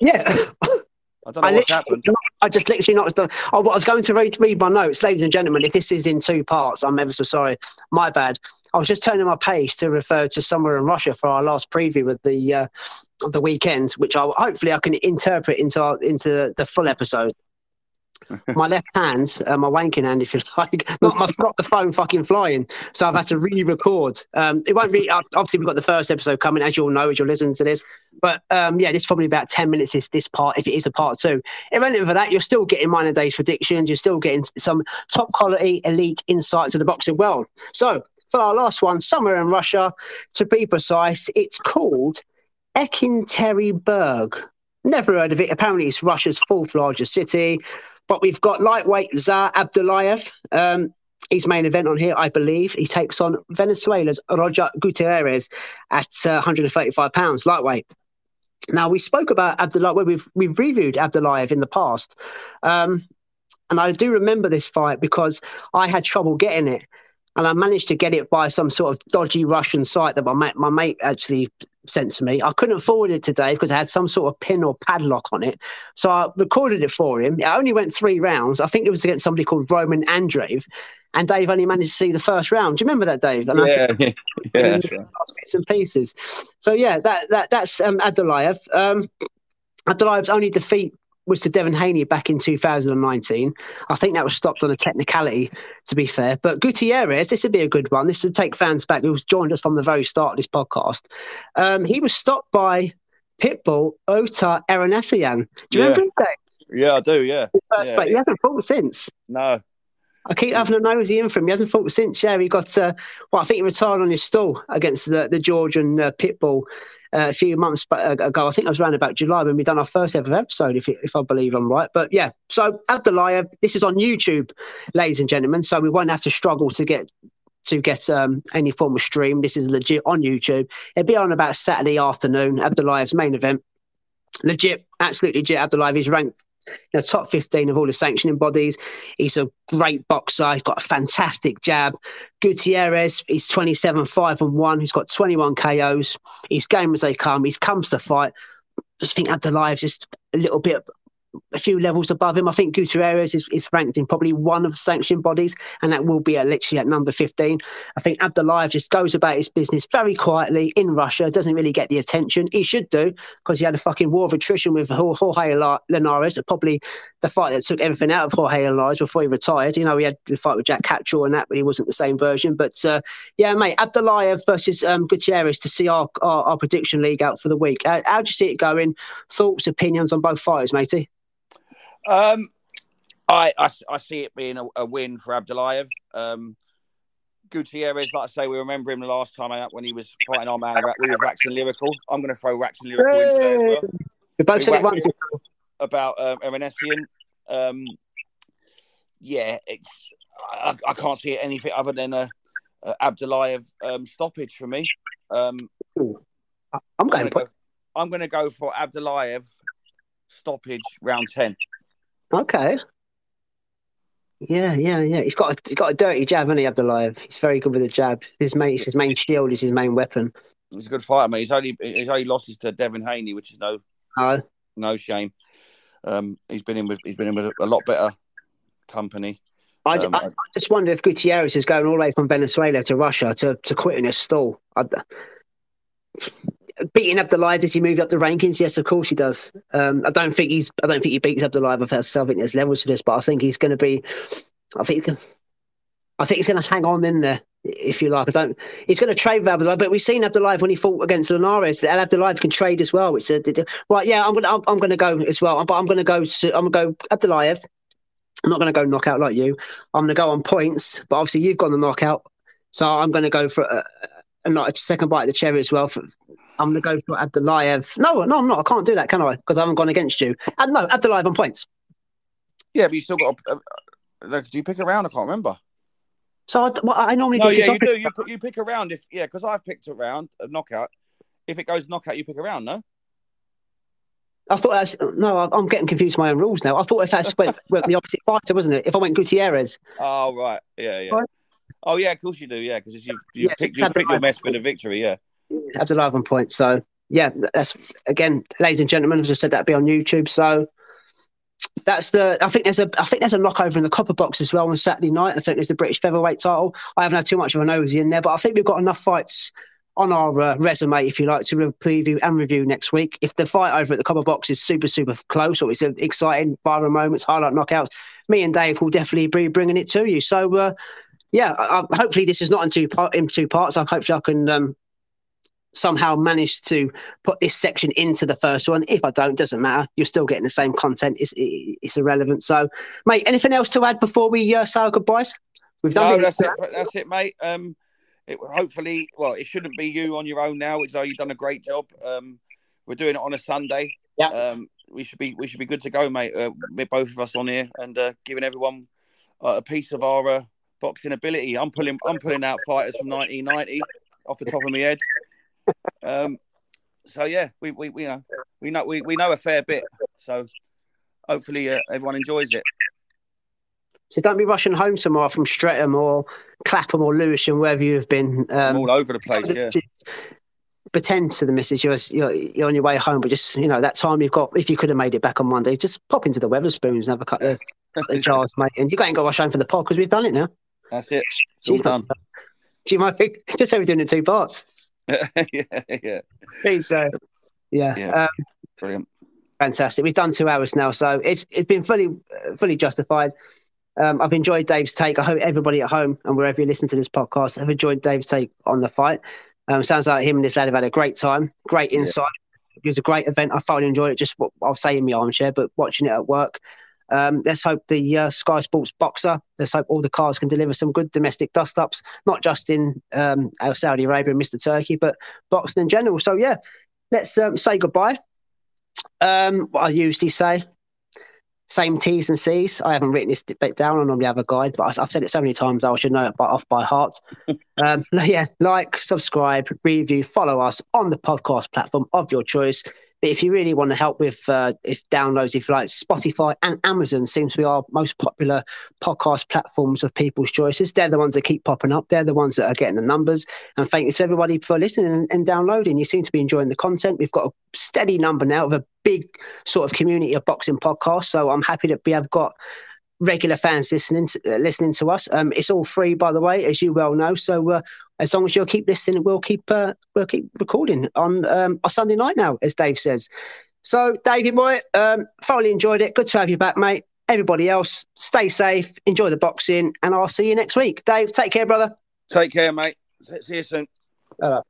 Yeah. I don't know I what's happened. I just literally not. The, oh, I was going to read, read my notes, ladies and gentlemen. If this is in two parts, I'm ever so sorry. My bad. I was just turning my page to refer to somewhere in Russia for our last preview of the uh, of the weekend, which I hopefully I can interpret into our, into the full episode. my left hand, uh, my wanking hand, if you like, not my got the phone fucking flying, so I've had to re-record. Um, it won't be obviously we've got the first episode coming, as you'll know, as you're listening to this. But um, yeah, this is probably about ten minutes. This this part, if it is a part two, irrelevant for that, you're still getting minor days predictions. You're still getting some top quality, elite insights of the boxing world. So for our last one, somewhere in Russia, to be precise, it's called Ekaterinburg. Never heard of it. Apparently, it's Russia's fourth largest city. But we've got lightweight Zaur Abdullaev. Um, his main event on here, I believe. He takes on Venezuela's Roger Gutierrez at uh, 135 pounds, lightweight. Now we spoke about Abdullaev. We've we've reviewed Abdullaev in the past, um, and I do remember this fight because I had trouble getting it, and I managed to get it by some sort of dodgy Russian site that my mate, my mate actually sent to me. I couldn't forward it today because I had some sort of pin or padlock on it. So I recorded it for him. It only went three rounds. I think it was against somebody called Roman Andreev. And Dave only managed to see the first round. Do you remember that, Dave? And Yeah, yeah, yeah, that's right. bits and pieces. So yeah, that that that's um, Abdullaev. Um, only defeat was to Devin Haney back in 2019. I think that was stopped on a technicality, to be fair. But Gutierrez, this would be a good one. This would take fans back who's joined us from the very start of this podcast. Um, he was stopped by Pitbull Otar Eranosyan. Do you Yeah. remember him, Yeah, I do. Yeah. First Yeah. He hasn't fought since. No. I keep having a nosy in for him. He hasn't fought since. Yeah, he got. Uh, well, I think he retired on his stool against the the Georgian uh, Pitbull a few months ago. I think it was around about July when we done our first ever episode, if if I believe I'm right. But yeah, so Abdullaev, this is on YouTube, ladies and gentlemen. So we won't have to struggle to get to get um, any form of stream. This is legit on YouTube. It'll be on about Saturday afternoon. Abdullaev's main event. Legit, absolutely legit. Abdullaev is ranked you know, top 15 of all the sanctioning bodies. He's a great boxer. He's got a fantastic jab. Gutierrez, he's 27, 5 and 1. He's got 21 KOs. He's game as they come. He's comes to fight. Just think Abdullaev's just a little bit, a few levels above him. I think Gutierrez is, is ranked in probably one of the sanctioned bodies, and that will be at literally at number 15. I think Abdullaev just goes about his business very quietly in Russia, doesn't really get the attention he should do because he had a fucking war of attrition with Jorge Linares, probably the fight that took everything out of Jorge Linares before he retired. You know, he had the fight with Jack Catchall and that, but he wasn't the same version. But uh, yeah, mate, Abdullaev versus um, Gutierrez to see our, our, our prediction league out for the week. How, how do you see it going? Thoughts, opinions on both fighters, matey? Um, I, I I see it being a, a win for Abdullaev. Um, Gutierrez, like I say, we remember him the last time out when he was fighting our man. We were Rax and Lyrical. I'm going to throw Rax and Lyrical into there as well. We both said it once. about um. Um, yeah, it's I, I can't see anything other than a, a Abdullaev um, stoppage for me. Um, I'm I'm going. to go. I'm going to go for Abdullaev stoppage round ten. Okay. Yeah, yeah, yeah. He's got a, he's got a dirty jab, hasn't he, Abdullaev? He's very good with a jab. His main his main shield is his main weapon. He's a good fighter, mate. He's only he's only losses to Devin Haney, which is no Uh, no shame. Um, he's been in with he's been in with a, a lot better company. I, Um, I, I just wonder if Gutierrez is going all the way from Venezuela to Russia to, to quit in a stall. I, beating Abdullaev, does he move up the rankings? Yes, of course he does. Um, I don't think he's. I don't think he beats Abdullaev. I think there's levels to this, but I think he's going to be. I think. he can- I think he's going to hang on in there, if you like. I don't. He's going to trade with Abdullaev, but we've seen Abdullaev when he fought against Linares. That Abdullaev can trade as well. It's a, right. Yeah, I'm going. I'm, I'm going to go as well. But I'm going to go. To, I'm going to go Abdullaev. I'm not going to go knockout like you. I'm going to go on points, but obviously you've gone the knockout, so I'm going to go for a, a, a second bite of the cherry as well. For, I'm going to go for Abdullaev. No, no, I'm not. I can't do that, can I? Because I haven't gone against you. And no, Abdullaev on points. Yeah, but you still got. Uh, uh, do you pick around? I can't remember. So I, what I normally No, do. yeah, you do. You, you pick around if yeah, because I've picked around a knockout. If it goes knockout, you pick around. No. I thought that's no. I'm getting confused with my own rules now. I thought if that's went, went the opposite fighter, wasn't it? If I went Gutierrez, Oh right, yeah, yeah. Right. Oh yeah, of course you do. Yeah, because you've you Yes, picked you your mess for the victory. Yeah. Abdullaev on points. So yeah, that's again, ladies and gentlemen, as I said, that'd be on YouTube. So that's the. I think there's a. I think there's a knockover in the copper box as well on Saturday night. I think there's the British featherweight title. I haven't had too much of a nosy in there, but I think we've got enough fights on our uh, resume, if you like, to preview and review next week. If the fight over at the copper box is super, super close or it's an exciting viral moments, highlight knockouts, me and Dave will definitely be bringing it to you. So, uh, yeah, I, I, hopefully this is not in two, part, in two parts. I hopefully I can um, somehow manage to put this section into the first one. If I don't, doesn't matter. You're still getting the same content. It's, it's irrelevant. So, mate, anything else to add before we uh, say our goodbyes? We've done no, that's it. That's it, mate. Um, it hopefully, well, it shouldn't be you on your own now. It's though you've done a great job. Um, we're doing it on a Sunday. Yeah. Um, we should be we should be good to go, mate. Uh, both of us on here and uh, giving everyone uh, a piece of our uh, boxing ability. I'm pulling I'm pulling out fighters from 1990 off the top of my head. Um, so yeah, we, we, we know we know we, we know a fair bit. So hopefully uh, everyone enjoys it. So don't be rushing home tomorrow from Streatham or Clapham or Lewisham, wherever you've been. Um, all over the place, yeah. Pretend to the missus you're, you're, you're on your way home, but just you know that time you've got. If you could have made it back on Monday, just pop into the Wetherspoons and have a couple of, couple of jars, mate. And you ain't got to rush home for the pod because we've done it now. That's it. It's all done. Do you mind? Just say we're doing it in two parts. yeah, yeah. Please, uh, yeah. yeah. Um, Brilliant. Fantastic. We've done two hours now, so it's it's been fully fully justified. Um, I've enjoyed Dave's take. I hope everybody at home and wherever you listen to this podcast have enjoyed Dave's take on the fight. Um, sounds like him and this lad have had a great time, great insight. Yeah. It was a great event. I thoroughly enjoyed it. Just what I'll say in my armchair, but watching it at work. Um, let's hope the uh, Sky Sports boxer. Let's hope all the cars can deliver some good domestic dust ups, not just in um, Saudi Arabia and Mr. Turkey, but boxing in general. So yeah, let's um, say goodbye. Um, what I usually say, same T's and C's. I haven't written this bit down. I normally have a guide, but I've said it so many times I should know it off by heart. um, yeah, like, subscribe, review, follow us on the podcast platform of your choice. But if you really want to help with uh, if downloads, if like, Spotify and Amazon seems to be our most popular podcast platforms of people's choices. They're the ones that keep popping up. They're the ones that are getting the numbers. And thank you to everybody for listening and, and downloading. You seem to be enjoying the content. We've got a steady number now of a big sort of community of boxing podcasts. So I'm happy that we have got regular fans listening to, uh, listening to us. Um, it's all free, by the way, as you well know. So uh, as long as you'll keep listening, we'll keep uh, we'll keep recording on um, a Sunday night now, as Dave says. So, David boy, um, thoroughly enjoyed it. Good to have you back, mate. Everybody else, stay safe, enjoy the boxing, and I'll see you next week. Dave, take care, brother. Take care, mate. See you soon. Bye.